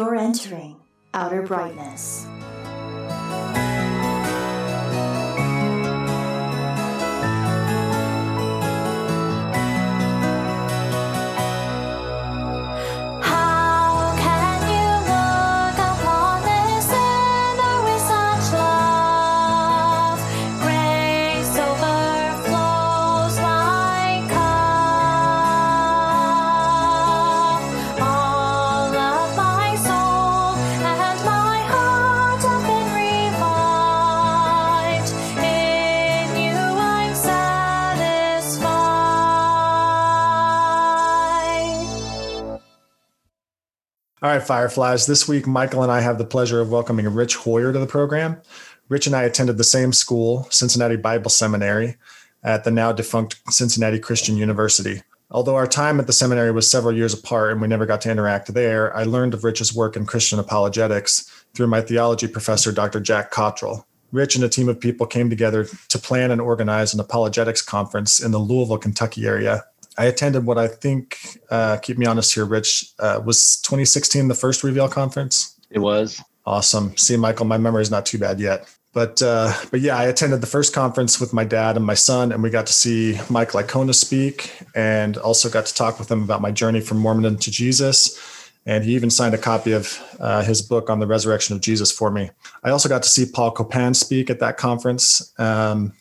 You're entering outer brightness. All right, Fireflies. This week, Michael and I have the pleasure of welcoming Rich Hoyer to the program. Rich and I attended the same school, Cincinnati Bible Seminary, at the now defunct Cincinnati Christian University. Although our time at the seminary was several years apart and we never got to interact there, I learned of Rich's work in Christian apologetics through my theology professor, Dr. Jack Cottrell. Rich and a team of people came together to plan and organize an apologetics conference in the Louisville, Kentucky area I attended what I think, uh, keep me honest here, Rich, uh, was 2016 the first Reveal conference? It was. Awesome. See, Michael, my memory is not too bad yet. But uh, but yeah, I attended the first conference with my dad and my son, and we got to see Mike Licona speak, and also got to talk with him about my journey from Mormon to Jesus. And he even signed a copy of uh, his book on the resurrection of Jesus for me. I also got to see Paul Copan speak at that conference. Um,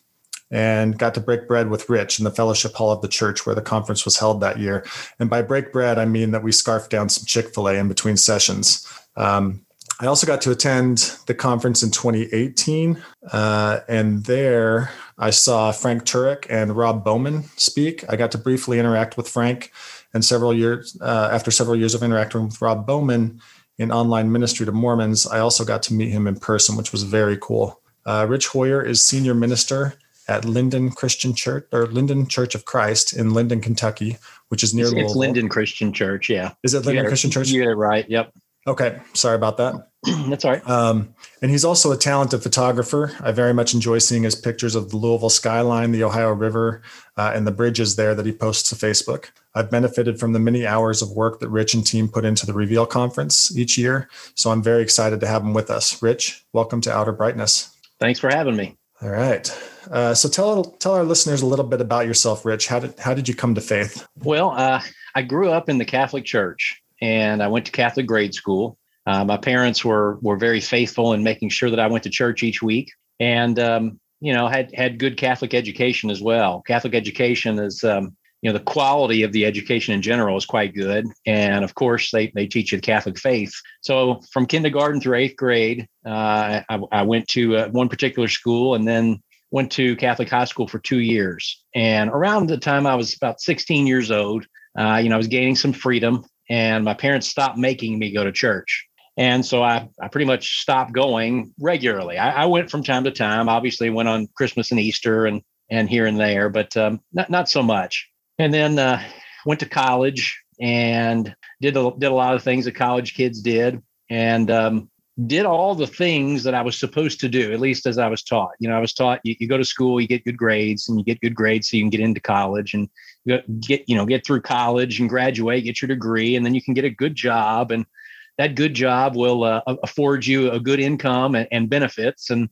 and got to break bread with Rich in the fellowship hall of the church where the conference was held that year. And by break bread, I mean that we scarfed down some Chick fil A in between sessions. Um, I also got to attend the conference in 2018. Uh, and there I saw Frank Turek and Rob Bowman speak. I got to briefly interact with Frank. And several years uh, after several years of interacting with Rob Bowman in online ministry to Mormons, I also got to meet him in person, which was very cool. Uh, Rich Hoyer is senior minister at Lyndon Christian Church or Lyndon Church of Christ in Lyndon, Kentucky, which is near It's, it's Lyndon Christian Church. Yeah. Is it Lyndon Christian Church? You get it right. Yep. Okay, sorry about that. That's all right. Um, and he's also a talented photographer. I very much enjoy seeing his pictures of the Louisville skyline, the Ohio River, uh, and the bridges there that he posts to Facebook. I've benefited from the many hours of work that Rich and team put into the Reveal conference each year. So I'm very excited to have him with us. Rich, welcome to Outer Brightness. Thanks for having me. All right. Uh, so tell tell our listeners a little bit about yourself, Rich. How did how did you come to faith? Well, uh, I grew up in the Catholic Church and I went to Catholic grade school. Uh, my parents were were very faithful in making sure that I went to church each week, and um, you know had had good Catholic education as well. Catholic education is um, you know the quality of the education in general is quite good, and of course they they teach you the Catholic faith. So from kindergarten through eighth grade, uh, I, I went to uh, one particular school, and then went to Catholic high school for two years. And around the time I was about 16 years old, uh, you know, I was gaining some freedom, and my parents stopped making me go to church. And so I, I pretty much stopped going regularly. I, I went from time to time. Obviously, went on Christmas and Easter and and here and there, but um, not not so much. And then uh, went to college and did a, did a lot of things that college kids did, and um, did all the things that I was supposed to do, at least as I was taught. You know, I was taught you, you go to school, you get good grades, and you get good grades so you can get into college and get- you know get through college and graduate, get your degree, and then you can get a good job. And that good job will uh, afford you a good income and, and benefits. And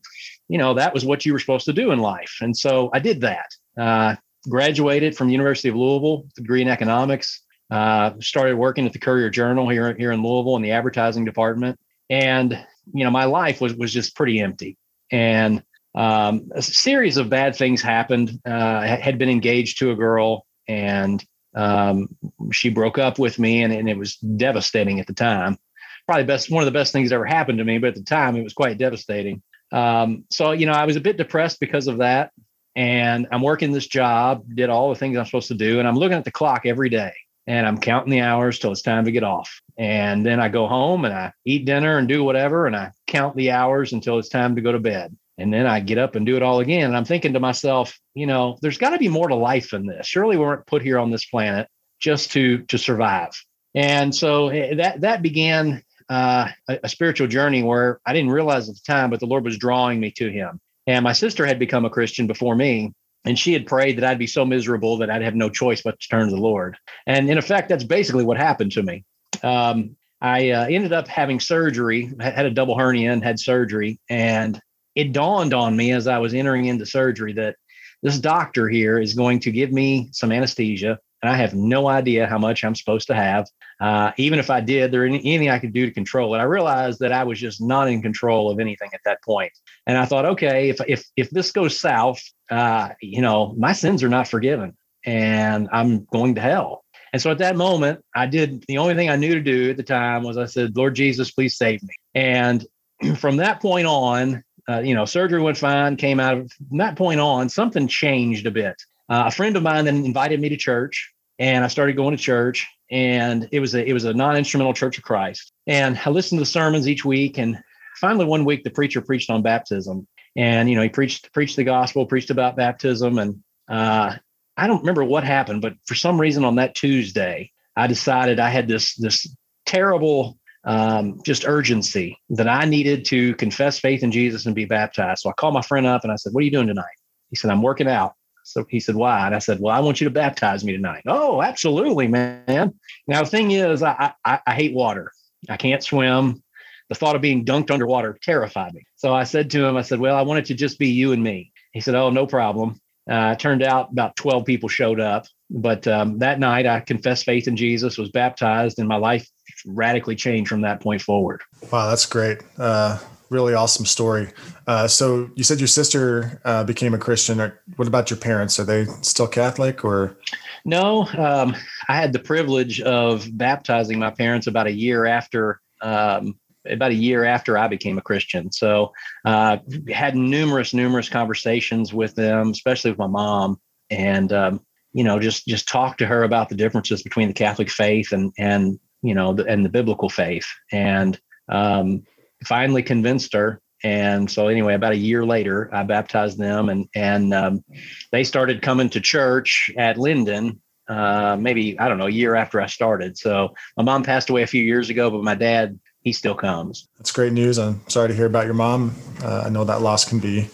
you know that was what you were supposed to do in life. And so i did that. Uh, graduated from the university of louisville degree in economics. Uh, started working at the courier journal here, here in louisville in the advertising department and you know my life was was just pretty empty. And um, a series of bad things happened. Uh, i had been engaged to a girl and um, she broke up with me and, and it was devastating at the time. Probably best one of the best things that ever happened to me but at the time it was quite devastating. Um, so you know i was a bit depressed because of that. And i'm working this job did all the things i'm supposed to do and i'm looking at the clock every day. And i'm counting the hours till it's time to get off and then i go home and i eat dinner and do whatever and i count the hours until it's time to go to bed and then i get up and do it all again and i'm thinking to myself you know there's got to be more to life than this surely we weren't put here on this planet just to to survive and so eh, that that began uh, a, a spiritual journey where I didn't realize at the time, but the Lord was drawing me to Him. And my sister had become a Christian before me, and she had prayed that I'd be so miserable that I'd have no choice but to turn to the Lord. And in effect, that's basically what happened to me. Um, I uh, ended up having surgery, had a double hernia and had surgery. And it dawned on me as I was entering into surgery that this doctor here is going to give me some anesthesia. And I have no idea how much I'm supposed to have. Uh, even if I did, there any, anything I could do to control it. I realized that I was just not in control of anything at that point. And I thought, okay, if if if this goes south, uh, you know, my sins are not forgiven, and I'm going to hell. And so at that moment, I did the only thing I knew to do at the time was I said, Lord Jesus, please save me. And from that point on, uh, you know, surgery went fine, came out of from that point on, something changed a bit. Uh, a friend of mine then invited me to church and I started going to church and it was a, it was a non-instrumental church of Christ. And I listened to sermons each week. And finally one week the preacher preached on baptism and, you know, he preached, preached the gospel, preached about baptism. And, uh, I don't remember what happened, but for some reason on that Tuesday, I decided I had this this terrible um, just urgency that I needed to confess faith in Jesus and be baptized. So I called my friend up and I said, "What are you doing tonight?" He said, "I'm working out." So he said, "Why?" And I said, "Well, I want you to baptize me tonight." Oh, absolutely, man. Now the thing is, I I, I hate water. I can't swim. The thought of being dunked underwater terrified me. So I said to him, I said, "Well, I want it to just be you and me." He said, "Oh, no problem." Uh, turned out about 12 people showed up. But um, that night, I confessed faith in Jesus, was baptized, and my life radically changed from that point forward. Wow, that's great. Uh, really awesome story. Uh, so you said your sister uh, became a Christian. What about your parents? Are they still Catholic or? No, um, I had the privilege of baptizing my parents about a year after um, about a year after I became a Christian. So uh, had numerous, numerous conversations with them, especially with my mom, and um, you know, just just talk to her about the differences between the Catholic faith and and you know the, and the biblical faith, and um, finally convinced her. And so anyway, about a year later, I baptized them, and and um, they started coming to church at Lyndon uh, maybe I don't know, a year after I started. So my mom passed away a few years ago, but my dad he still comes. That's great news. I'm sorry to hear about your mom. Uh, I know that loss can be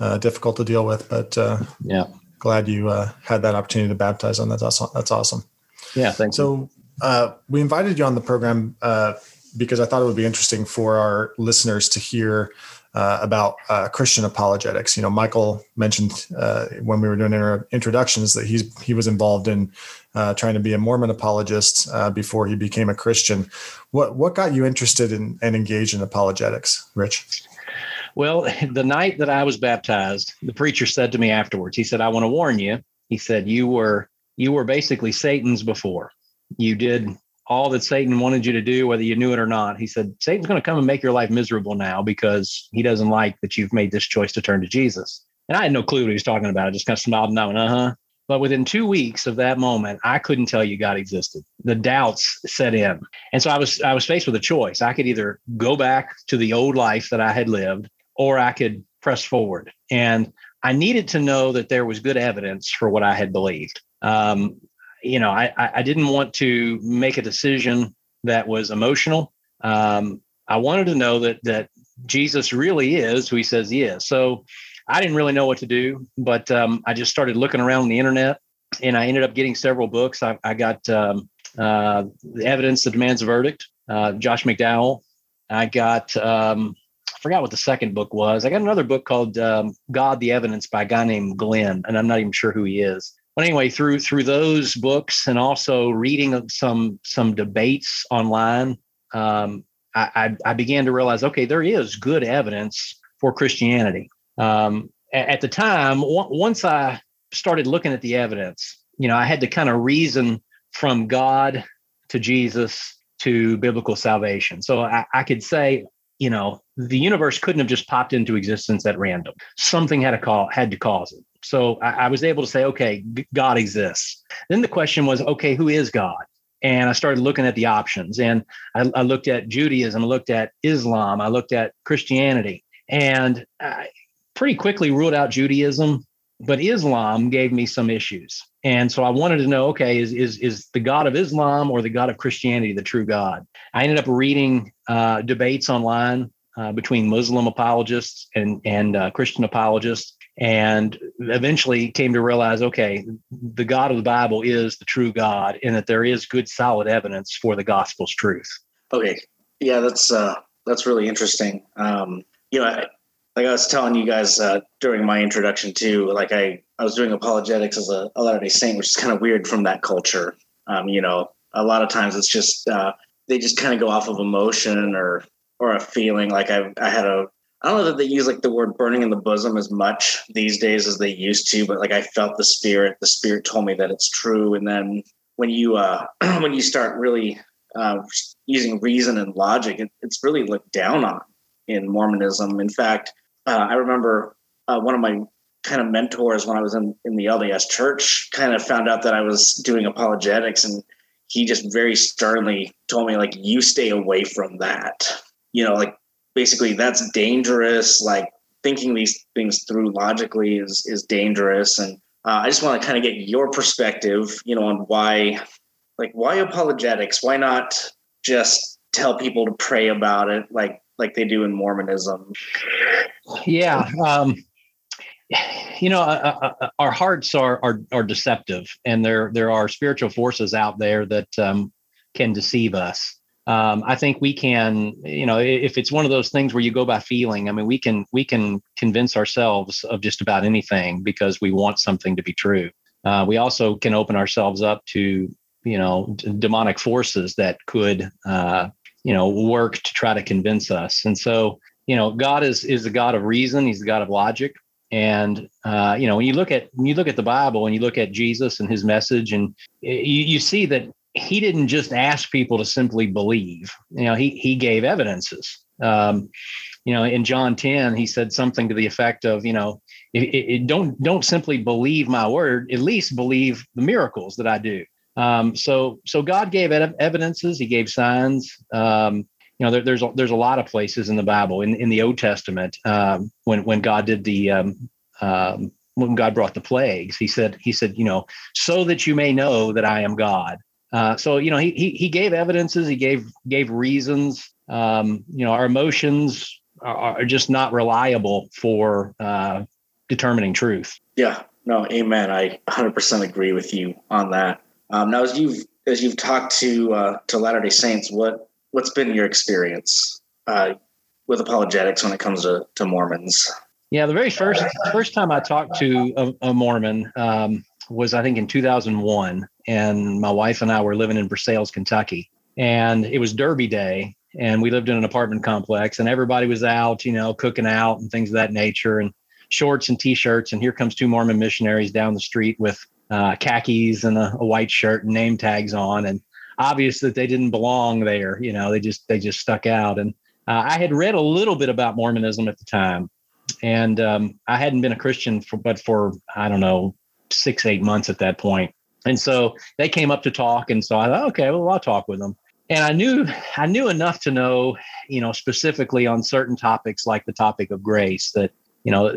uh, difficult to deal with, but uh, yeah, glad you uh, had that opportunity to baptize them. That's awesome. That's awesome. Yeah, thanks. So uh, we invited you on the program uh, because I thought it would be interesting for our listeners to hear uh, about uh, Christian apologetics. You know, Michael mentioned uh, when we were doing inter- introductions that he's he was involved in uh, trying to be a Mormon apologist uh, before he became a Christian. What what got you interested in and engaged in apologetics, Rich? Well, the night that I was baptized, the preacher said to me afterwards, he said, "I want to warn you." He said, "You were you were basically Satan's before. You did all that Satan wanted you to do, whether you knew it or not. He said, Satan's going to come and make your life miserable now because he doesn't like that you've made this choice to turn to Jesus. And I had no clue what he was talking about. I just kind of smiled and I went, uh huh. But within two weeks of that moment, I couldn't tell you God existed. The doubts set in. And so I was I was faced with a choice. I could either go back to the old life that I had lived, or I could press forward. And I needed to know that there was good evidence for what I had believed. Um, you know, I, I didn't want to make a decision that was emotional. Um, I wanted to know that that Jesus really is who he says he is. So I didn't really know what to do, but um, I just started looking around the internet and I ended up getting several books. I, I got um, uh, The Evidence That Demands a Verdict, uh, Josh McDowell. I got, um, I forgot what the second book was. I got another book called um, God the Evidence by a guy named Glenn, and I'm not even sure who he is but anyway, through through those books and also reading some some debates online, um, I, I, I, began to realize, okay, there is good evidence for Christianity. Um, at, the time, once I started looking at the evidence, you know, I had to kind of reason from God to Jesus to biblical salvation. So I, I could say, you know, the universe couldn't have just popped into existence at random. Something had to call had to cause it. So I, I was able to say, okay, God exists. Then the question was, okay, who is God? And I started looking at the options. And I, I looked at Judaism, I looked at Islam, I looked at Christianity, and I pretty quickly ruled out Judaism. But Islam gave me some issues. And so I wanted to know, okay, is, is, is the God of Islam or the God of Christianity the true God? I ended up reading uh, debates online uh, between Muslim apologists and, and uh, Christian apologists and eventually came to realize okay the god of the bible is the true god and that there is good solid evidence for the gospel's truth Okay. Yeah, that's uh that's really interesting. Um, you know, I, like I was telling you guys uh, during my introduction too, like I I was doing apologetics as a, a Latter Day Saint, which is kind of weird from that culture. Um, you know, a lot of times it's just uh, they just kind of go off of emotion or or a feeling. Like I I had a I don't know that they use like the word burning in the bosom as much these days as they used to, but like I felt the spirit. The spirit told me that it's true. And then when you uh when you start really uh, using reason and logic, it, it's really looked down on in Mormonism. In fact, uh, I remember uh, one of my kind of mentors when I was in, in the LDS church kind of found out that I was doing apologetics and he just very sternly told me like you stay away from that. You know like basically that's dangerous like thinking these things through logically is is dangerous and uh, i just want to kind of get your perspective you know on why like why apologetics? Why not just tell people to pray about it like like they do in mormonism Yeah. Um, you know, uh, uh, uh, our hearts are, are are deceptive, and there there are spiritual forces out there that um, can deceive us. Um, I think we can, you know, if it's one of those things where you go by feeling, I mean, we can we can convince ourselves of just about anything because we want something to be true. Uh, we also can open ourselves up to, you know, d- demonic forces that could, uh, you know, work to try to convince us. And so, you know, God is is a God of reason. He's the God of logic. And uh, you know, when you look at when you look at the Bible and you look at Jesus and his message, and you, you see that he didn't just ask people to simply believe. You know, he he gave evidences. Um, you know, in John 10, he said something to the effect of, you know, it, it, don't don't simply believe my word, at least believe the miracles that I do. Um, so so God gave ev- evidences, he gave signs. Um, you know, there, there's a, there's a lot of places in the Bible, in, in the Old Testament, um, when when God did the um, um, when God brought the plagues, he said he said, you know, so that you may know that I am God. Uh, so you know, he, he he gave evidences, he gave gave reasons. Um, you know, our emotions are, are just not reliable for uh, determining truth. Yeah, no, amen. I 100% agree with you on that. Um, now, as you've as you've talked to uh, to Latter Day Saints, what what's been your experience uh, with apologetics when it comes to, to Mormons? Yeah, the very first first time I talked to a, a Mormon um, was I think in 2001, and my wife and I were living in Versailles, Kentucky, and it was Derby Day, and we lived in an apartment complex, and everybody was out, you know, cooking out and things of that nature, and shorts and t-shirts, and here comes two Mormon missionaries down the street with uh, khakis and a, a white shirt and name tags on, and obvious that they didn't belong there. You know, they just they just stuck out. And uh, I had read a little bit about Mormonism at the time, and um, I hadn't been a Christian for but for I don't know six eight months at that point. And so they came up to talk, and so I thought, okay, well, I'll talk with them. And I knew I knew enough to know, you know, specifically on certain topics like the topic of grace that you know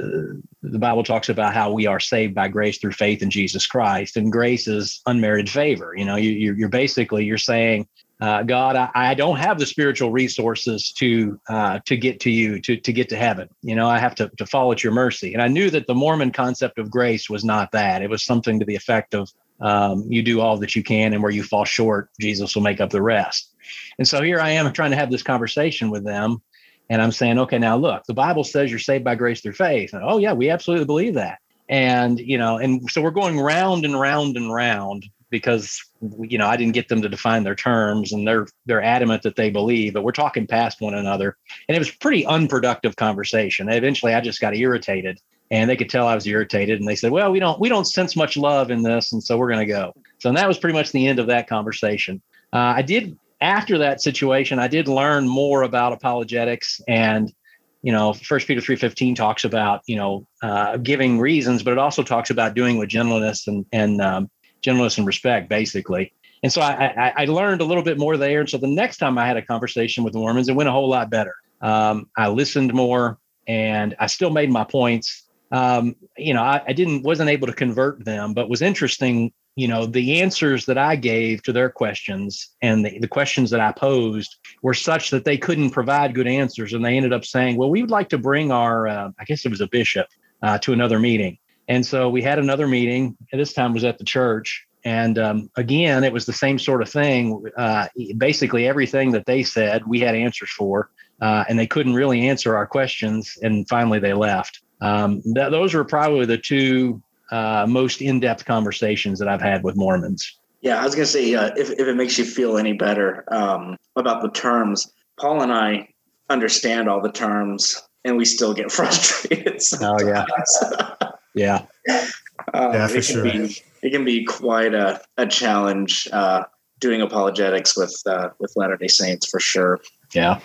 the bible talks about how we are saved by grace through faith in jesus christ and grace is unmerited favor. You know you, you're basically you're saying uh, god I, I, don't have the spiritual resources to uh, to get to you to, to get to heaven. You know i have to, to fall at your mercy. And i knew that the mormon concept of grace was not that. It was something to the effect of um, you do all that you can and where you fall short jesus will make up the rest. And so here i am trying to have this conversation with them and I'm saying, okay, now look, the Bible says you're saved by grace through faith. And, oh, yeah, we absolutely believe that. And, you know, and so we're going round and round and round because, you know, I didn't get them to define their terms and they're, they're adamant that they believe, but we're talking past one another. And it was pretty unproductive conversation. eventually I just got irritated and they could tell I was irritated. And they said, well, we don't, we don't sense much love in this. And so we're going to go. So that was pretty much the end of that conversation. Uh, I did after that situation, I did learn more about apologetics and you know first peter 3.15 talks about you know uh, giving reasons but it also talks about doing with gentleness and and um, gentleness and respect basically. And so I, I, I learned a little bit more there. And so the next time i had a conversation with the mormons it went a whole lot better. Um, i listened more and i still made my points. Um, you know I, I didn't wasn't able to convert them but was interesting you know the answers that i gave to their questions and the, the questions that i posed were such that they couldn't provide good answers and they ended up saying well we would like to bring our uh, i guess it was a bishop uh, to another meeting and so we had another meeting and this time was at the church And um, again, it was the same sort of thing. Uh, basically, everything that they said, we had answers for, uh, and they couldn't really answer our questions. And finally, they left. Um, th- those were probably the two uh, most in-depth conversations that I've had with Mormons. Yeah, I was gonna say uh, if if it makes you feel any better um, about the terms, Paul and I understand all the terms, and we still get frustrated. Oh yeah, yeah. Um, Yeah, for it can sure. Be, it can be quite a, a challenge uh, doing apologetics with uh, with Latter Day Saints for sure. Yeah.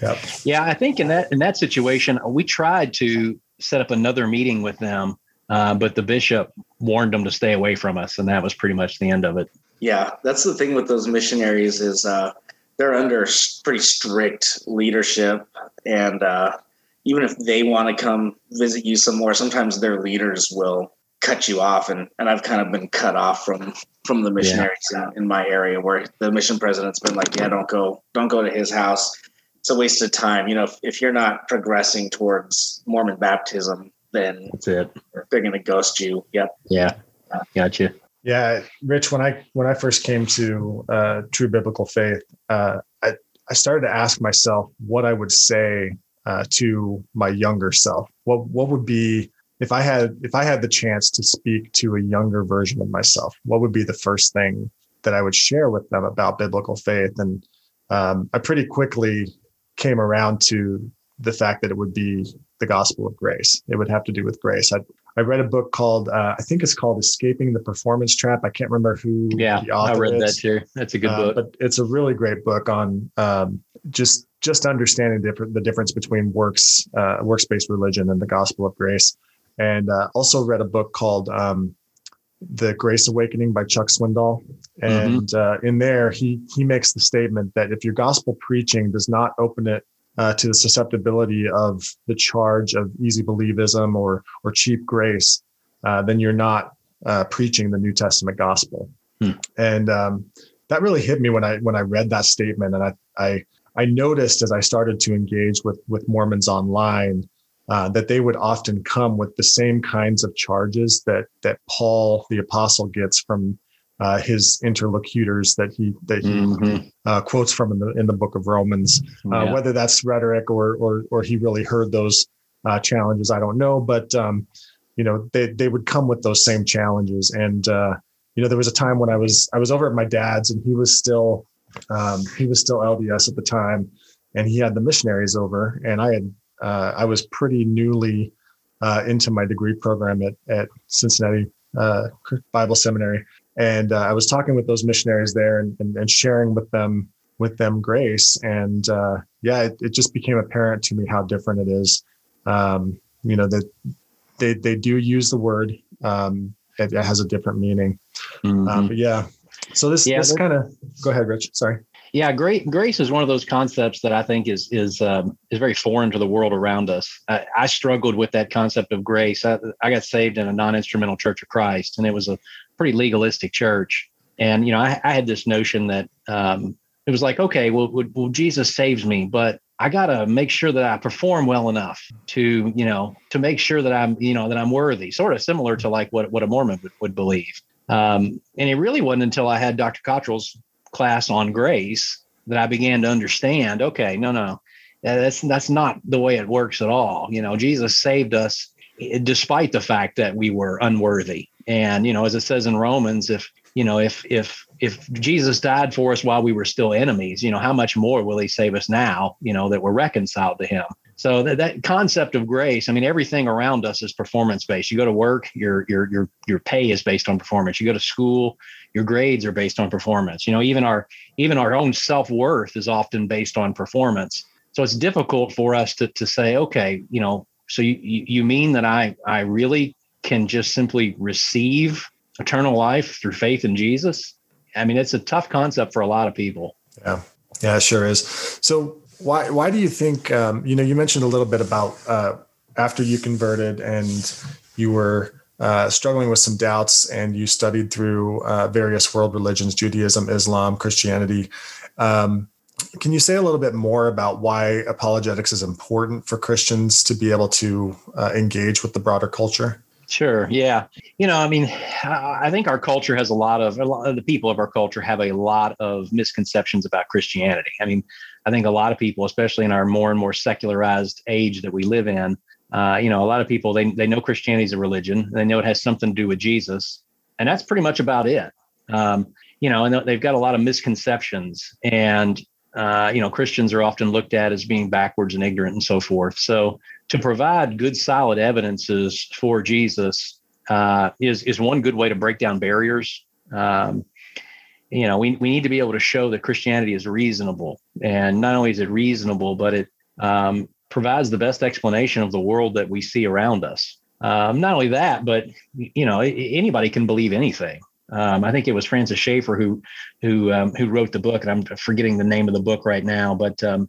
Yep. Yeah, I think in that in that situation, we tried to set up another meeting with them, uh, but the bishop warned them to stay away from us, and that was pretty much the end of it. Yeah, that's the thing with those missionaries is uh, they're under pretty strict leadership, and uh, even if they want to come visit you some more, sometimes their leaders will cut you off, and and I've kind of been cut off from from the missionaries in, in my area where the mission president's been like, yeah, don't go, don't go to his house. It's a waste of time. You know, if, if you're not progressing towards Mormon baptism, then That's it. they're going to ghost you. Yep. Yeah, gotcha. Yeah, Rich. When I when I first came to uh, true biblical faith, uh, I I started to ask myself what I would say uh, to my younger self. What what would be if I had if I had the chance to speak to a younger version of myself? What would be the first thing that I would share with them about biblical faith? And um, I pretty quickly came around to the fact that it would be the gospel of grace. It would have to do with grace. I I read a book called uh, I think it's called Escaping the Performance Trap. I can't remember who Yeah, the author. I read that too. That's a good Uh, book. but it's a really great book on um, just just understanding different the difference between works uh, works based religion and the gospel of grace. And uh, also read a book called um, The Grace Awakening by Chuck Swindoll. And uh, in there, he he makes the statement that if your gospel preaching does not open it uh, to the susceptibility of the charge of easy believism or or cheap grace, uh, then you're not uh, preaching the New Testament gospel. Hmm. And um, that really hit me when I when I read that statement, and I I I noticed as I started to engage with with Mormons online uh, that they would often come with the same kinds of charges that that Paul the apostle gets from uh, his interlocutors that he that he Mhm. uh, quotes from in the in the book of Romans. Uh, Yeah. Whether that's rhetoric or or or he really heard those uh, challenges, I don't know. But um, you know, they they would come with those same challenges. And uh, you know, there was a time when I was I was over at my dad's, and he was still um, he was still LDS at the time, and he had the missionaries over, and I had uh, I was pretty newly uh, into my degree program at at Cincinnati uh, Bible Seminary, and uh, I was talking with those missionaries there and, and, and sharing with them with them grace, and uh, yeah, it, it just became apparent to me how different it is. Um, you know that they they do use the word. Um, it, it has a different meaning. Mhm. Um, but yeah, so this Yeah, this kind of go ahead, Rich. Sorry. Yeah, great. Grace is one of those concepts that I think is is um, is very foreign to the world around us. I, I struggled with that concept of grace. I, I got saved in a non-instrumental Church of Christ, and it was a pretty legalistic church. And you know, I, I had this notion that um, it was like, okay, well, well, Jesus saves me, but I gotta make sure that I perform well enough to, you know, to make sure that I'm, you know, that I'm worthy. Sort of similar to like what what a Mormon would, would believe. Um, and it really wasn't until I had Dr. Cottrell's class on grace that I began to understand, okay, no, no, that's that's not the way it works at all. You know, Jesus saved us eh, despite the fact that we were unworthy. And you know, as it says in Romans, if you know, if if if Jesus died for us while we were still enemies, you know, how much more will he save us now, you know, that we're reconciled to him? So that, that concept of grace, I mean, everything around us is performance based. You go to work, your your your your pay is based on performance. You go to school, your grades are based on performance. You know, even our even our own self worth is often based on performance. So it's difficult for us to to say, okay, you know, so you you you mean that I I really can just simply receive eternal life through faith in Jesus? I mean, it's a tough concept for a lot of people. Yeah, yeah, sure is. So why why do you think um, you know you mentioned a little bit about uh, after you converted and you were uh, struggling with some doubts and you studied through uh, various world religions Judaism, Islam, Christianity. Um, can you say a little bit more about why apologetics is important for Christians to be able to uh, engage with the broader culture? Sure. Yeah. You know, I mean, I think our culture has a lot of a lot of the people of our culture have a lot of misconceptions about Christianity. I mean, I think a lot of people, especially in our more and more secularized age that we live in, uh, you know, a lot of people they they know Christianity is a religion. They know it has something to do with Jesus, and that's pretty much about it. Um, you know, and they've got a lot of misconceptions, and uh, you know, Christians are often looked at as being backwards and ignorant and so forth. So to provide good, solid evidences for Jesus uh, is is one good way to break down barriers. Um, you know, we we need to be able to show that Christianity is reasonable, and not only is it reasonable, but it um, provides the best explanation of the world that we see around us. Um, not only that, but you know, anybody can believe anything. Um, I think it was Francis Schaeffer who who um, who wrote the book, and I'm forgetting the name of the book right now. But um,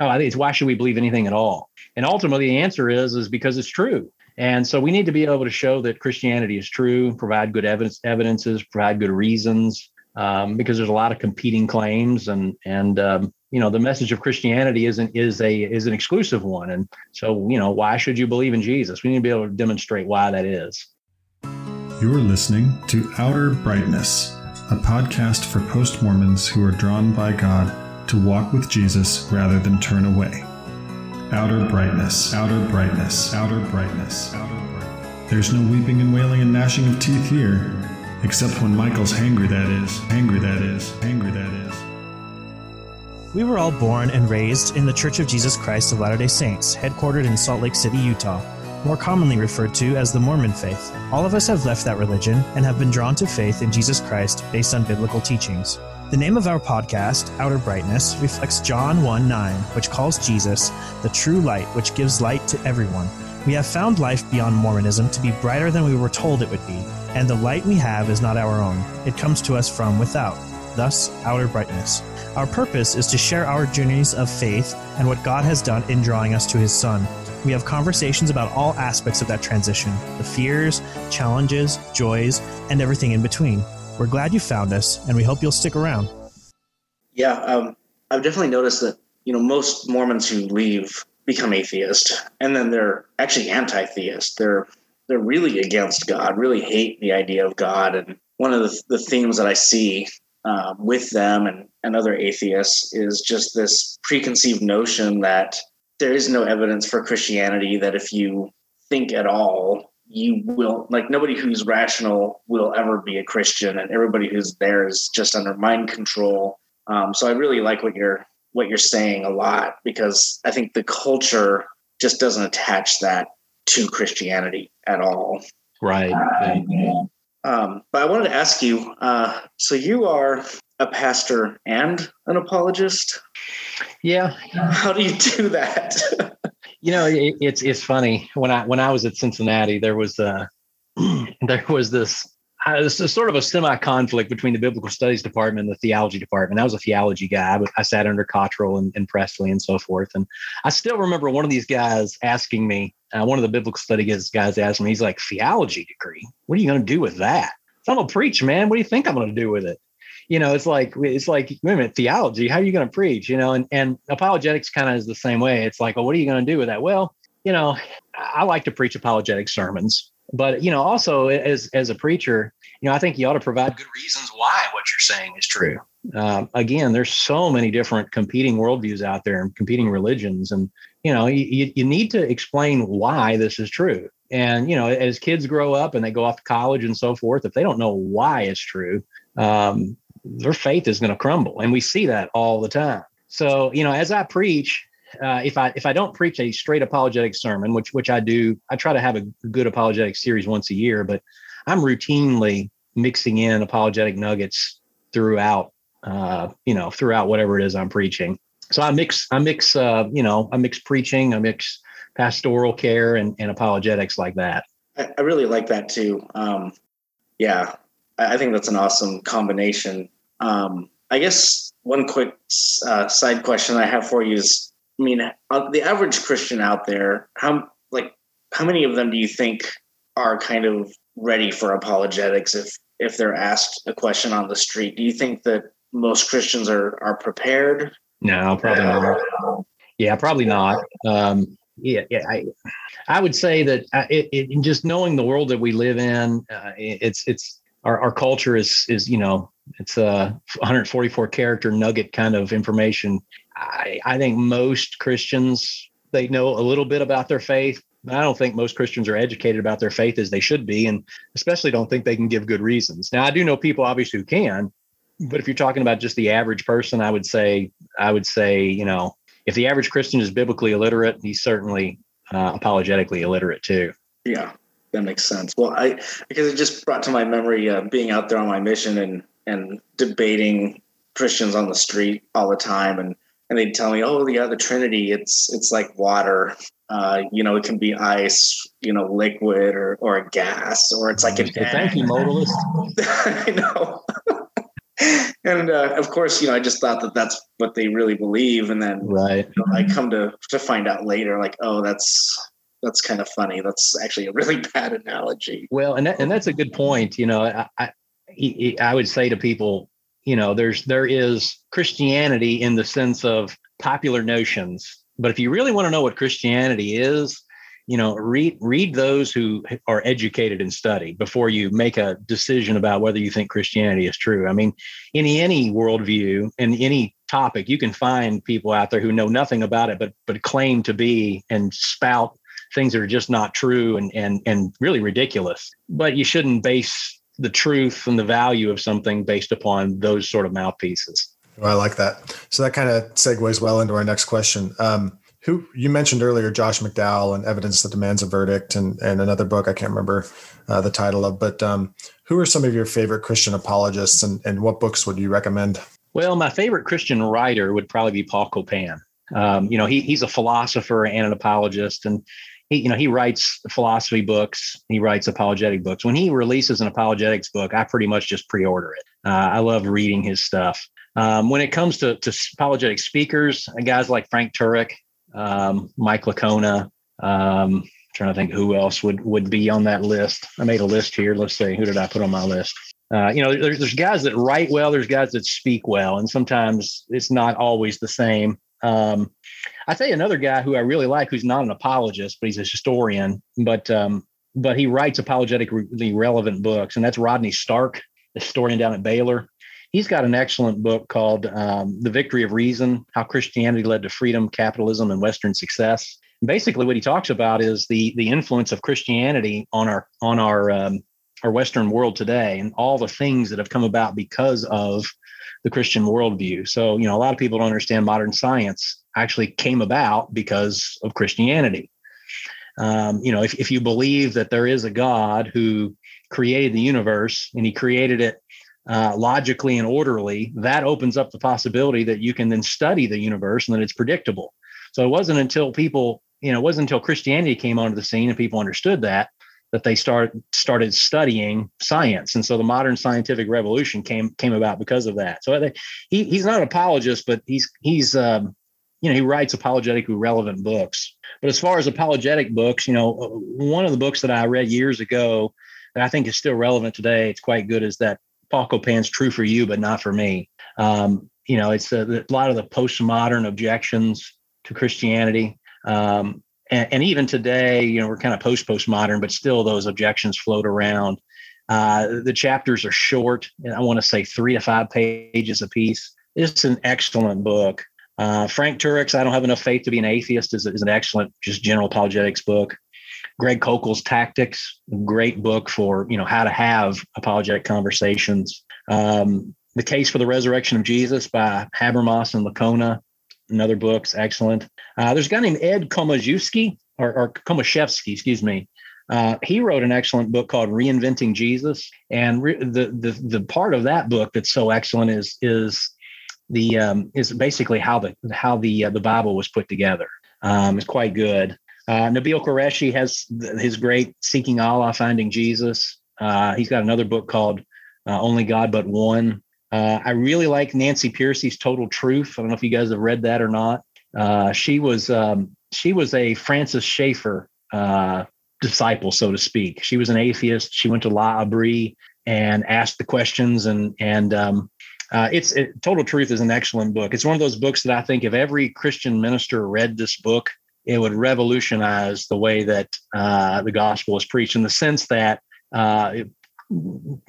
oh, I think it's why should we believe anything at all? And ultimately, the answer is is because it's true. And so we need to be able to show that Christianity is true, provide good evidence, evidences, provide good reasons, um, because there's a lot of competing claims, and and um, you know the message of Christianity isn't is a is an exclusive one. And so you know why should you believe in Jesus? We need to be able to demonstrate why that is. You're listening to Outer Brightness, a podcast for post Mormons who are drawn by God to walk with Jesus rather than turn away. Outer brightness, outer brightness, outer brightness, outer. There's no weeping and wailing and gnashing of teeth here, except when Michael's hangry, that is, angry, that is, angry, that is. We were all born and raised in the Church of Jesus Christ of Latter day Saints, headquartered in Salt Lake City, Utah more commonly referred to as the Mormon faith. All of us have left that religion and have been drawn to faith in Jesus Christ based on biblical teachings. The name of our podcast, Outer Brightness, reflects John 1 9, which calls Jesus the true light which gives light to everyone. We have found life beyond Mormonism to be brighter than we were told it would be, and the light we have is not our own. It comes to us from without, thus, outer brightness. Our purpose is to share our journeys of faith and what God has done in drawing us to His Son. We have conversations about all aspects of that transition the fears, challenges, joys, and everything in between. We're glad you found us, and we hope you'll stick around. Yeah, um, I've definitely noticed that you know most Mormons who leave become atheist, and then they're actually anti-theist. They're they're really against God, really hate the idea of God. And one of the, the themes that I see uh, with them and, and other atheists is just this preconceived notion that there is no evidence for Christianity that if you think at all, you will like nobody who's rational will ever be a Christian, and everybody who's there is just under mind control. Um, so I really like what you're what you're saying a lot because I think the culture just doesn't attach that to Christianity at all. Right. Um, but I wanted to ask you. Uh, so you are a pastor and an apologist. Yeah. How do you do that? you know, it, it's it's funny when I when I was at Cincinnati, there was uh there was this uh, this is sort of a semi conflict between the biblical studies department and the theology department. I was a theology guy, but I sat under Cottrell and, and Presley and so forth. And I still remember one of these guys asking me, uh, one of the biblical studies guys asked me, he's like, theology degree? What are you going to do with that? So I'm going to preach, man. What do you think I'm going to do with it? You know, it's like it's like wait a minute, theology. How are you going to preach? You know, and and apologetics kind of is the same way. It's like, well, what are you going to do with that? Well, you know, I like to preach apologetic sermons, but you know, also as as a preacher, you know, I think you ought to provide good reasons why what you're saying is true. Um, again, there's so many different competing worldviews out there and competing religions, and you know, you, you need to explain why this is true. And you know, as kids grow up and they go off to college and so forth, if they don't know why it's true, um, their faith is going to crumble, and we see that all the time. So, you know, as I preach, uh, if I if I don't preach a straight apologetic sermon, which which I do, I try to have a good apologetic series once a year, but I'm routinely mixing in apologetic nuggets throughout, uh, you know, throughout whatever it is I'm preaching. So I mix, I mix, uh, you know, I mix preaching, I mix pastoral care and, and apologetics like that. I, I really like that too. Um, yeah, I think that's an awesome combination. Um, I guess one quick uh, side question I have for you is, I mean, the average Christian out there, how like how many of them do you think are kind of ready for apologetics if if they're asked a question on the street? Do you think that most Christians are are prepared? No, probably not. Yeah, probably not. Um, yeah, yeah. I, I would say that uh, it, it, just knowing the world that we live in, uh, it's it's our, our culture is is you know it's a 144 character nugget kind of information. I, I think most Christians they know a little bit about their faith. I don't think most Christians are educated about their faith as they should be, and especially don't think they can give good reasons. Now, I do know people obviously who can, but if you're talking about just the average person, I would say I would say you know if the average Christian is biblically illiterate, he's certainly uh, apologetically illiterate too. Yeah, that makes sense. Well, I because it just brought to my memory uh, being out there on my mission and and debating Christians on the street all the time, and and they'd tell me, "Oh, yeah, the Trinity, it's it's like water. Uh, you know, it can be ice, you know, liquid or or a gas, or it's like an Thank you, modalist. I know. and uh, of course, you know, I just thought that that's what they really believe, and then Right. you know, I come to to find out later, like, oh, that's that's kind of funny. That's actually a really bad analogy. Well, and that, and that's a good point. You know, I, I I would say to people, you know, there's there is Christianity in the sense of popular notions, but if you really want to know what Christianity is, you know, read read those who are educated and study before you make a decision about whether you think Christianity is true. I mean, in any worldview and any topic, you can find people out there who know nothing about it, but but claim to be and spout things that are just not true and and and really ridiculous. But you shouldn't base the truth and the value of something based upon those sort of mouthpieces. Well, I like that. So that kind of segues well into our next question. Um, who you mentioned earlier, Josh McDowell and Evidence That Demands a Verdict, and and another book I can't remember uh, the title of. But um, who are some of your favorite Christian apologists, and and what books would you recommend? Well, my favorite Christian writer would probably be Paul Copan. Um, you know, he he's a philosopher and an apologist, and he you know he writes philosophy books. He writes apologetic books. When he releases an apologetics book, I pretty much just pre-order it. Uh, I love reading his stuff. Um, when it comes to to apologetic speakers, guys like Frank Turek, um, Mike Licona. Um, trying to think who else would would be on that list. I made a list here. Let's see, who did I put on my list? Uh, you know, there's there's guys that write well, there's guys that speak well, and sometimes it's not always the same. Um, I tell you another guy who I really like, who's not an apologist, but he's a historian, but um, but he writes apologetically relevant books, and that's Rodney Stark, historian down at Baylor. He's got an excellent book called um, "The Victory of Reason: How Christianity Led to Freedom, Capitalism, and Western Success." Basically, what he talks about is the the influence of Christianity on our on our um, our Western world today, and all the things that have come about because of the Christian worldview. So, you know, a lot of people don't understand modern science actually came about because of Christianity. Um, you know, if, if you believe that there is a God who created the universe and he created it uh, logically and orderly, that opens up the possibility that you can then study the universe and that it's predictable. So it wasn't until people, you know, it wasn't until Christianity came onto the scene and people understood that that they start started studying science, and so the modern scientific revolution came came about because of that. So they, he he's not an apologist, but he's he's um, you know he writes apologetically relevant books. But as far as apologetic books, you know, one of the books that I read years ago that I think is still relevant today, it's quite good, is that Paul Copan's "True for You, but Not for Me." Um, you know, it's a, a lot of the postmodern objections to Christianity. Um, and, and, even today, you know, we're kind of post postmodern, but still those objections float around. Uh, the chapters are short, and I want to say three to five pages a piece. It's an excellent book. Uh, Frank Turek's "I Don't Have Enough Faith to Be an Atheist" is, is an excellent, just general apologetics book. Greg Koukl's Tactics, great book for you know how to have apologetic conversations. Um, the Case for the Resurrection of Jesus by Habermas and Licona, another book's excellent. Uh, there's a guy named Ed Komaszewski or, or Komaszewski, excuse me. Uh, he wrote an excellent book called Reinventing Jesus, and re- the the the part of that book that's so excellent is is the um, is basically how the how the uh, the Bible was put together. Um, it's quite good. Uh, Nabil Qureshi has his great Seeking Allah, Finding Jesus. Uh, he's got another book called uh, Only God But One. Uh, I really like Nancy Pearcey's Total Truth. I don't know if you guys have read that or not. Uh, she was um, she was a Francis Schaeffer disciple, so to speak. She was an atheist. She went to L'Abri and asked the questions, and and um, uh, it's it, Total Truth is an excellent book. It's one of those books that I think if every Christian minister read this book, it would revolutionize the way that uh, the gospel is preached in the sense that uh, it,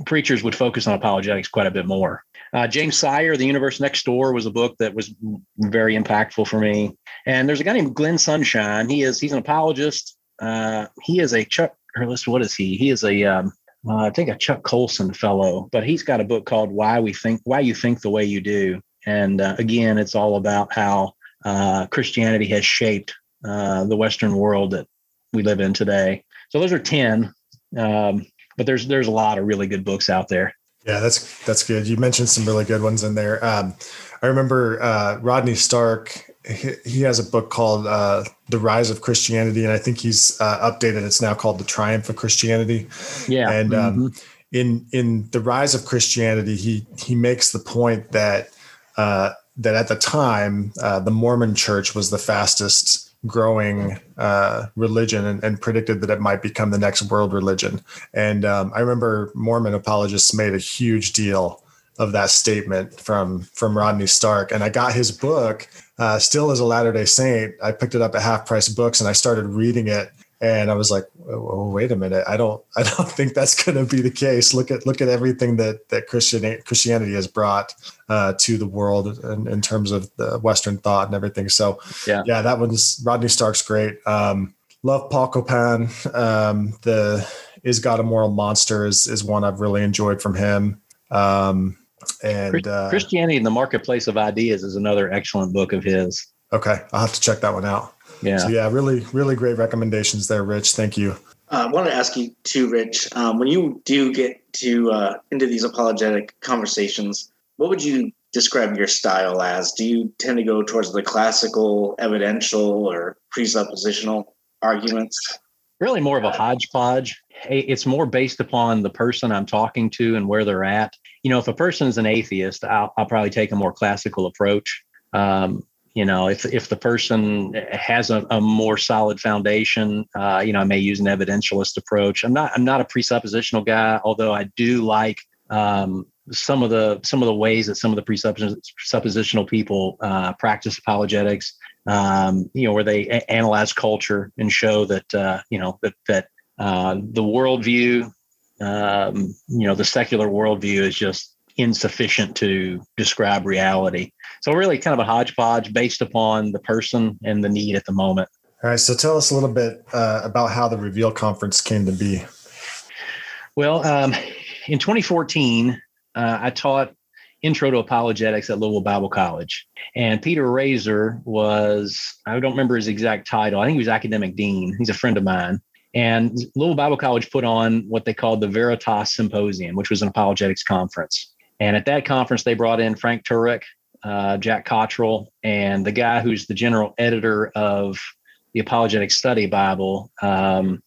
preachers would focus on apologetics quite a bit more. Uh, James Sire, The Universe Next Door, was a book that was very impactful for me. And there's a guy named Glenn Sunshine. He is he's an apologist. Uh, he is a Chuck. Or what is he? He is a um, uh, I think a Chuck Colson fellow, but he's got a book called "Why We Think Why You Think the Way You Do." And uh, again, it's all about how uh, Christianity has shaped uh, the Western world that we live in today. So those are ten, um, but there's there's a lot of really good books out there. Yeah, that's that's good. You mentioned some really good ones in there. Um, I remember uh, Rodney Stark. He, he, has a book called uh, "The Rise of Christianity," and I think he's uh, updated. It's now called "The Triumph of Christianity." Yeah, and um, mm-hmm. in in the rise of Christianity, he he makes the point that uh, that at the time uh, the Mormon Church was the fastest growing uh, religion and, and, predicted that it might become the next world religion. And um, I remember Mormon apologists made a huge deal of that statement from from Rodney Stark. And I got his book, uh, still as a Latter Day Saint. I picked it up at Half Price Books and I started reading it and I was like, oh, wait a minute, I don't, I don't think that's going to be the case. Look at, look at everything that that Christian Christianity has brought uh, to the world in, in, terms of the Western thought and everything. So, yeah, yeah, that one's Rodney Stark's great. Um, love Paul Copan. Um, the Is God a Moral Monster is is one I've really enjoyed from him. Um, and uh, Christianity in the Marketplace of Ideas is another excellent book of his. Okay, I'll have to check that one out. Yeah. So yeah, really, really great recommendations there, Rich. Thank you. Uh, I want to ask you too, Rich. Um, when you do get to uh, into these apologetic conversations, what would you describe your style as? Do you tend to go towards the classical, evidential, or presuppositional arguments? Really, more of a hodgepodge. It's more based upon the person I'm talking to and where they're at. You know, if a person is an atheist, I'll, I'll probably take a more classical approach. Um, you know if if the person has a, a more solid foundation uh, you know i may use an evidentialist approach i'm not i'm not a presuppositional guy although i do like um, some of the some of the ways that some of the presuppositional people uh, practice apologetics um, you know where they a- analyze culture and show that uh, you know that that uh, the worldview um, you know the secular worldview is just insufficient to describe reality so really kind of a hodgepodge based upon the person and the need at the moment. All right. So tell us a little bit uh, about how the Reveal Conference came to be. Well, um, in 2014, uh, I taught Intro to Apologetics at Louisville Bible College. And Peter Razor was, I don't remember his exact title. I think he was academic dean. He's a friend of mine. And Louisville Bible College put on what they called the Veritas Symposium, which was an apologetics conference. And at that conference, they brought in Frank Turek, uh, Jack Cottrell, and the guy who's the general editor of the Apologetic Study Bible, um,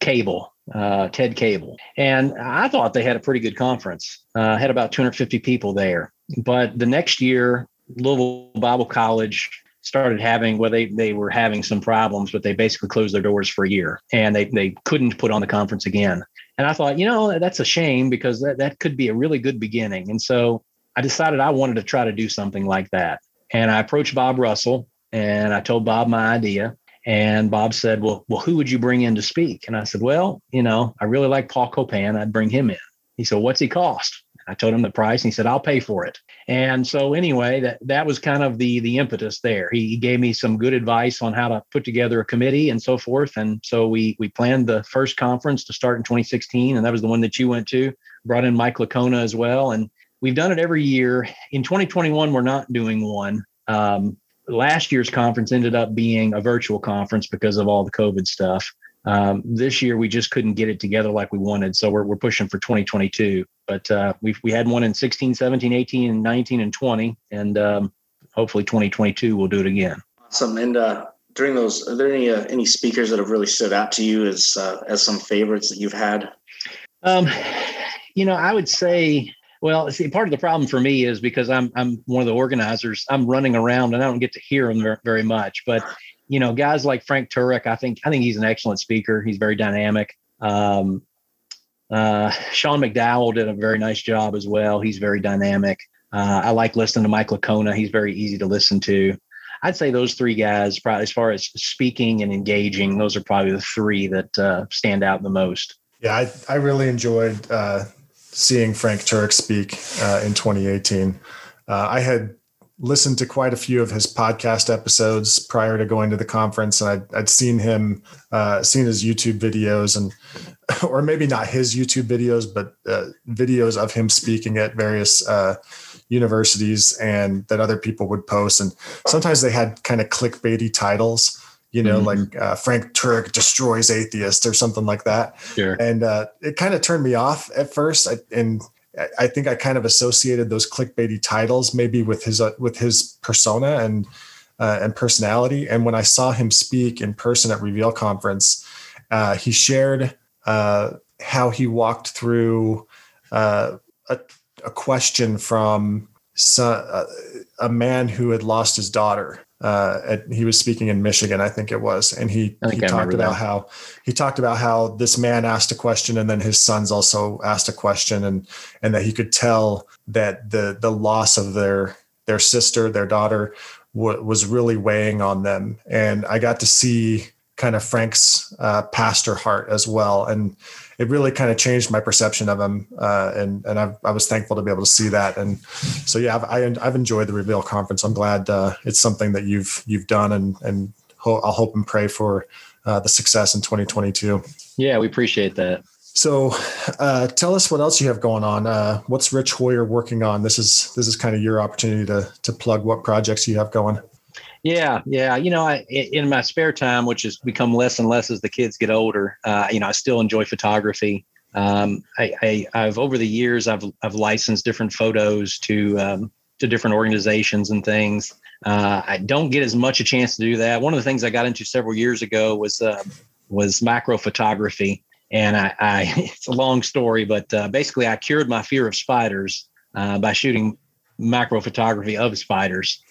Cabal, uh, Ted Cabal. And I thought they had a pretty good conference, uh, had about 250 people there. But the next year, Louisville Bible College started having well they they were having some problems but they basically closed their doors for a year and they they couldn't put on the conference again and i thought you know that's a shame because that, that could be a really good beginning and so I decided I wanted to try to do something like that. And I approached Bob Russell and I told Bob my idea. And Bob said, Well, well, who would you bring in to speak? And I said, Well, you know, I really like Paul Copan. I'd bring him in. He said, What's he cost? I told him the price and he said, I'll pay for it. And so anyway, that that was kind of the the impetus there. He, gave me some good advice on how to put together a committee and so forth. And so we we planned the first conference to start in 2016. And that was the one that you went to, brought in Mike Licona as well. And we've done it every year. In 2021, we're not doing one. Um, last year's conference ended up being a virtual conference because of all the COVID stuff. Um, this year, we just couldn't get it together like we wanted. So we're, we're pushing for 2022. But uh, we we had one in 16, 17, 18, and 19 and 20. And um, hopefully 2022, we'll do it again. Awesome. And uh, during those, are there any uh, any speakers that have really stood out to you as uh, as some favorites that you've had? Um, you know, I would say well, see, part of the problem for me is because I'm I'm one of the organizers. I'm running around and I don't get to hear them very much. But you know, guys like Frank Turek, I think I think he's an excellent speaker. He's very dynamic. Um, uh, Sean McDowell did a very nice job as well. He's very dynamic. Uh, I like listening to Mike Licona. He's very easy to listen to. I'd say those three guys, probably as far as speaking and engaging, those are probably the three that uh, stand out the most. Yeah, I, I really enjoyed uh, seeing Frank Turek speak uh, in 2018. Uh, I had listened to quite a few of his podcast episodes prior to going to the conference, and I'd, I'd seen him, uh, seen his YouTube videos, and or maybe not his YouTube videos, but uh, videos of him speaking at various uh, universities and that other people would post. And sometimes they had kind of clickbaity titles, you know, Mhm. like uh, Frank Turek destroys atheists or something like that. Sure. And uh, it kind of turned me off at first. I, and I- I think I kind of associated those clickbaity titles maybe with his uh, with his persona and uh, and personality. And when I saw him speak in person at Reveal Conference, uh, he shared uh, how he walked through uh, a, a question from so, uh, a man who had lost his daughter. Uh, at, he was speaking in Michigan, I think it was, and he, he I talked about that. how he talked about how this man asked a question, and then his sons also asked a question, and and that he could tell that the the loss of their their sister, their daughter, wa was really weighing on them. And I got to see kind of Frank's uh, pastor heart as well, and it really kind of changed my perception of him. Uh, and and I've, I was thankful to be able to see that. And so yeah, I've, I, I've enjoyed the Reveal conference. I'm glad uh, it's something that you've you've done, and and ho- I'll hope and pray for uh, the success in 2022. Yeah, we appreciate that. So, uh, tell us what else you have going on. Uh, what's Rich Hoyer working on? This is this is kind of your opportunity to to plug what projects you have going. Yeah, yeah. You know, I in my spare time, which has become less and less as the kids get older, uh, you know, I still enjoy photography. Um, I, I've over the years, I've I've licensed different photos to um, to different organizations and things. Uh, I don't get as much a chance to do that. One of the things I got into several years ago was uh, was macro photography, and I, I it's a long story, but uh, basically, I cured my fear of spiders uh, by shooting macro photography of spiders.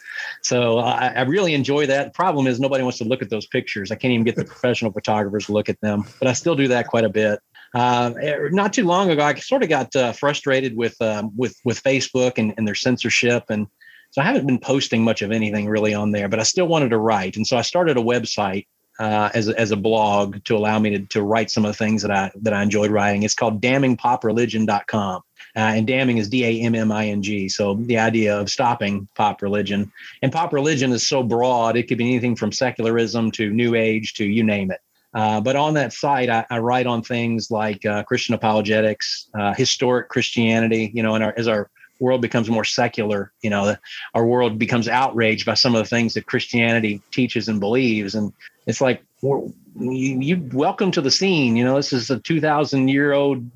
So I, I really enjoy that. The problem is nobody wants to look at those pictures. I can't even get the professional photographers to look at them, but I still do that quite a bit. Uh, eh, not too long ago, I sort of got uh, frustrated with um, with with Facebook and, and their censorship, and so I haven't been posting much of anything really on there. But I still wanted to write, and so I started a website uh, as as a blog to allow me to to write some of the things that I that I enjoyed writing. It's called dammingpopreligion.com. Uh, and damming is D A M M I N G. So the idea of stopping pop religion. And pop religion is so broad, it could be anything from secularism to new age to you name it. Uh, but on that site, I, I write on things like uh, Christian apologetics, uh, historic Christianity, you know, and our, as our world becomes more secular, you know, our world becomes outraged by some of the things that Christianity teaches and believes. And it's like, you, you welcome to the scene. You know, this is a 2,000 year old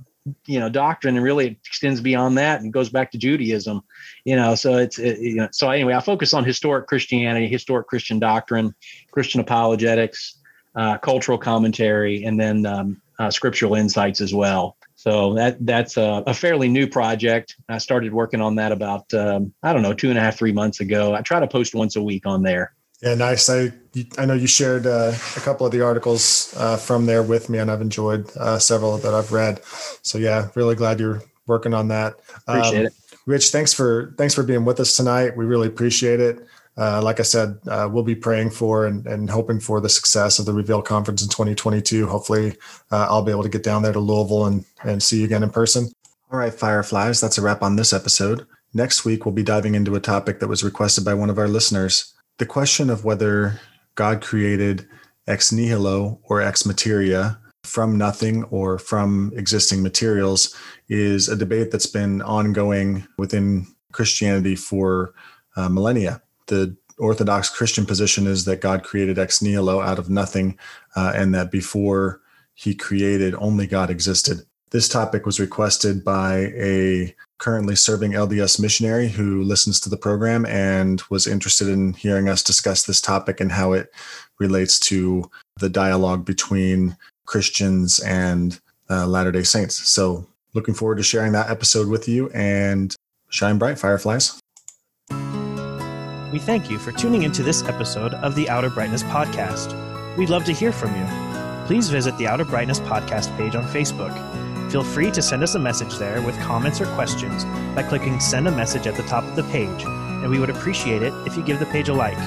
you know doctrine and really extends beyond that and goes back to judaism you know so it's it, you know so anyway i focus on historic christianity historic christian doctrine christian apologetics uh, cultural commentary and then um, uh, scriptural insights as well. So that that's a, a fairly new project. I started working on that about um, i don't know two and a half three months ago. I try to post once a week on there Yeah, nice. I I know you shared uh, a couple of the articles uh, from there with me, and I've enjoyed uh, several that I've read. So yeah, really glad you're working on that. appreciate Um, it Rich, thanks for thanks for being with us tonight. We really appreciate it. Uh, like I said, uh, we'll be praying for and, and hoping for the success of the Reveal Conference in 2022. Hopefully, uh, I'll be able to get down there to Louisville and and see you again in person. All right, Fireflies, that's a wrap on this episode. Next week, we'll be diving into a topic that was requested by one of our listeners: the question of whether God created ex nihilo or ex materia from nothing or from existing materials is a debate that's been ongoing within Christianity for uh, millennia. The Orthodox Christian position is that God created ex nihilo out of nothing, uh, and that before he created, only God existed. This topic was requested by a currently serving LDS missionary who listens to the program and was interested in hearing us discuss this topic and how it relates to the dialogue between Christians and uh, Latter day Saints. So, looking forward to sharing that episode with you and shine bright, Fireflies. We thank you for tuning into this episode of the Outer Brightness Podcast. We'd love to hear from you. Please visit the Outer Brightness Podcast page on Facebook. Feel free to send us a message there with comments or questions by clicking Send a Message at the top of the page, and we would appreciate it if you give the page a like.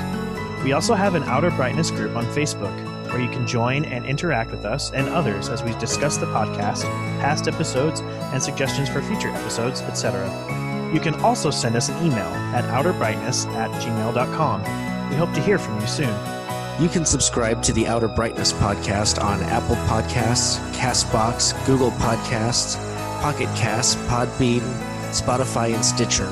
We also have an Outer Brightness group on Facebook where you can join and interact with us and others as we discuss the podcast, past episodes, and suggestions for future episodes, etc. You can also send us an email at outerbrightness at gmail.com. We hope to hear from you soon. You can subscribe to the Outer Brightness podcast on Apple Podcasts, Castbox, Google Podcasts, Pocket Casts, Podbean, Spotify, and Stitcher.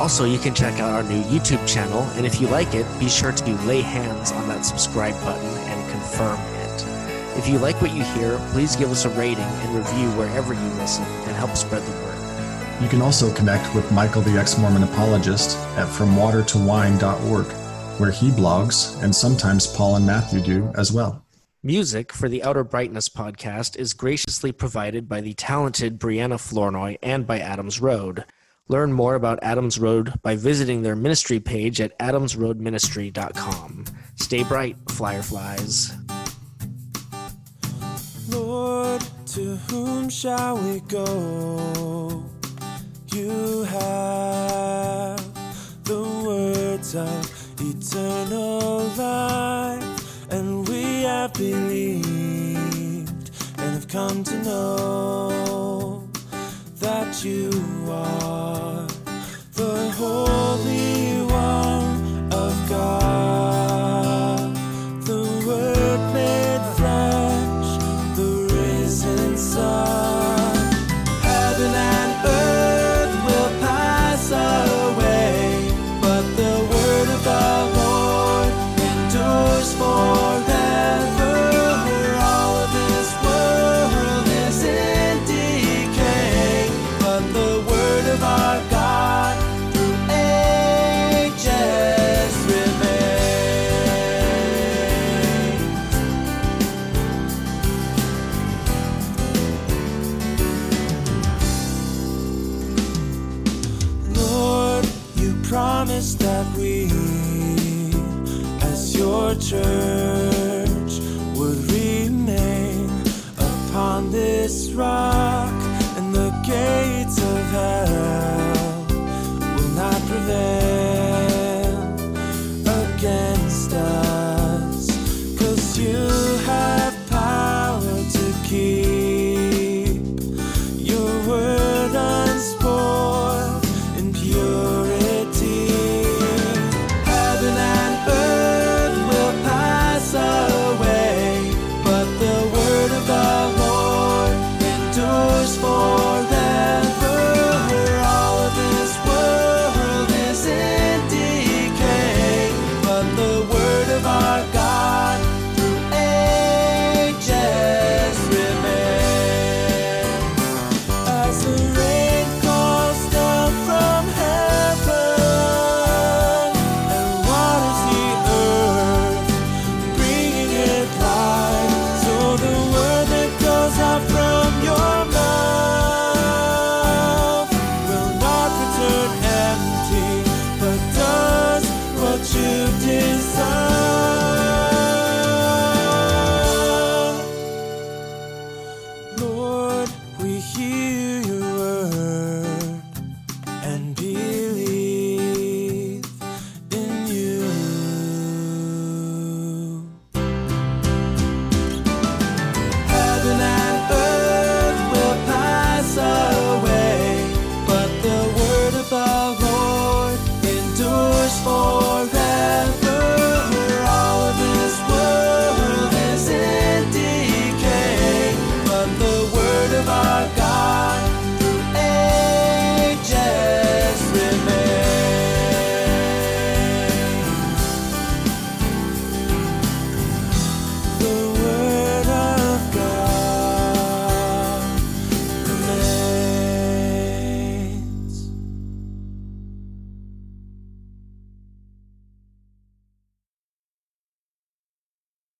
Also, you can check out our new YouTube channel, and if you like it, be sure to lay hands on that subscribe button and confirm it. If you like what you hear, please give us a rating and review wherever you listen and help spread the word. You can also connect with Michael the Ex Mormon Apologist at FromWaterToWine.org, where he blogs, and sometimes Paul and Matthew do as well. Music for the Outer Brightness podcast is graciously provided by the talented Brianna Flournoy and by Adams Road. Learn more about Adams Road by visiting their ministry page at adamsroadministry.com. Stay bright, Fireflies. Lord, to whom shall we go? You have the words of eternal life, and we have believed and have come to know that you are the Holy One of God,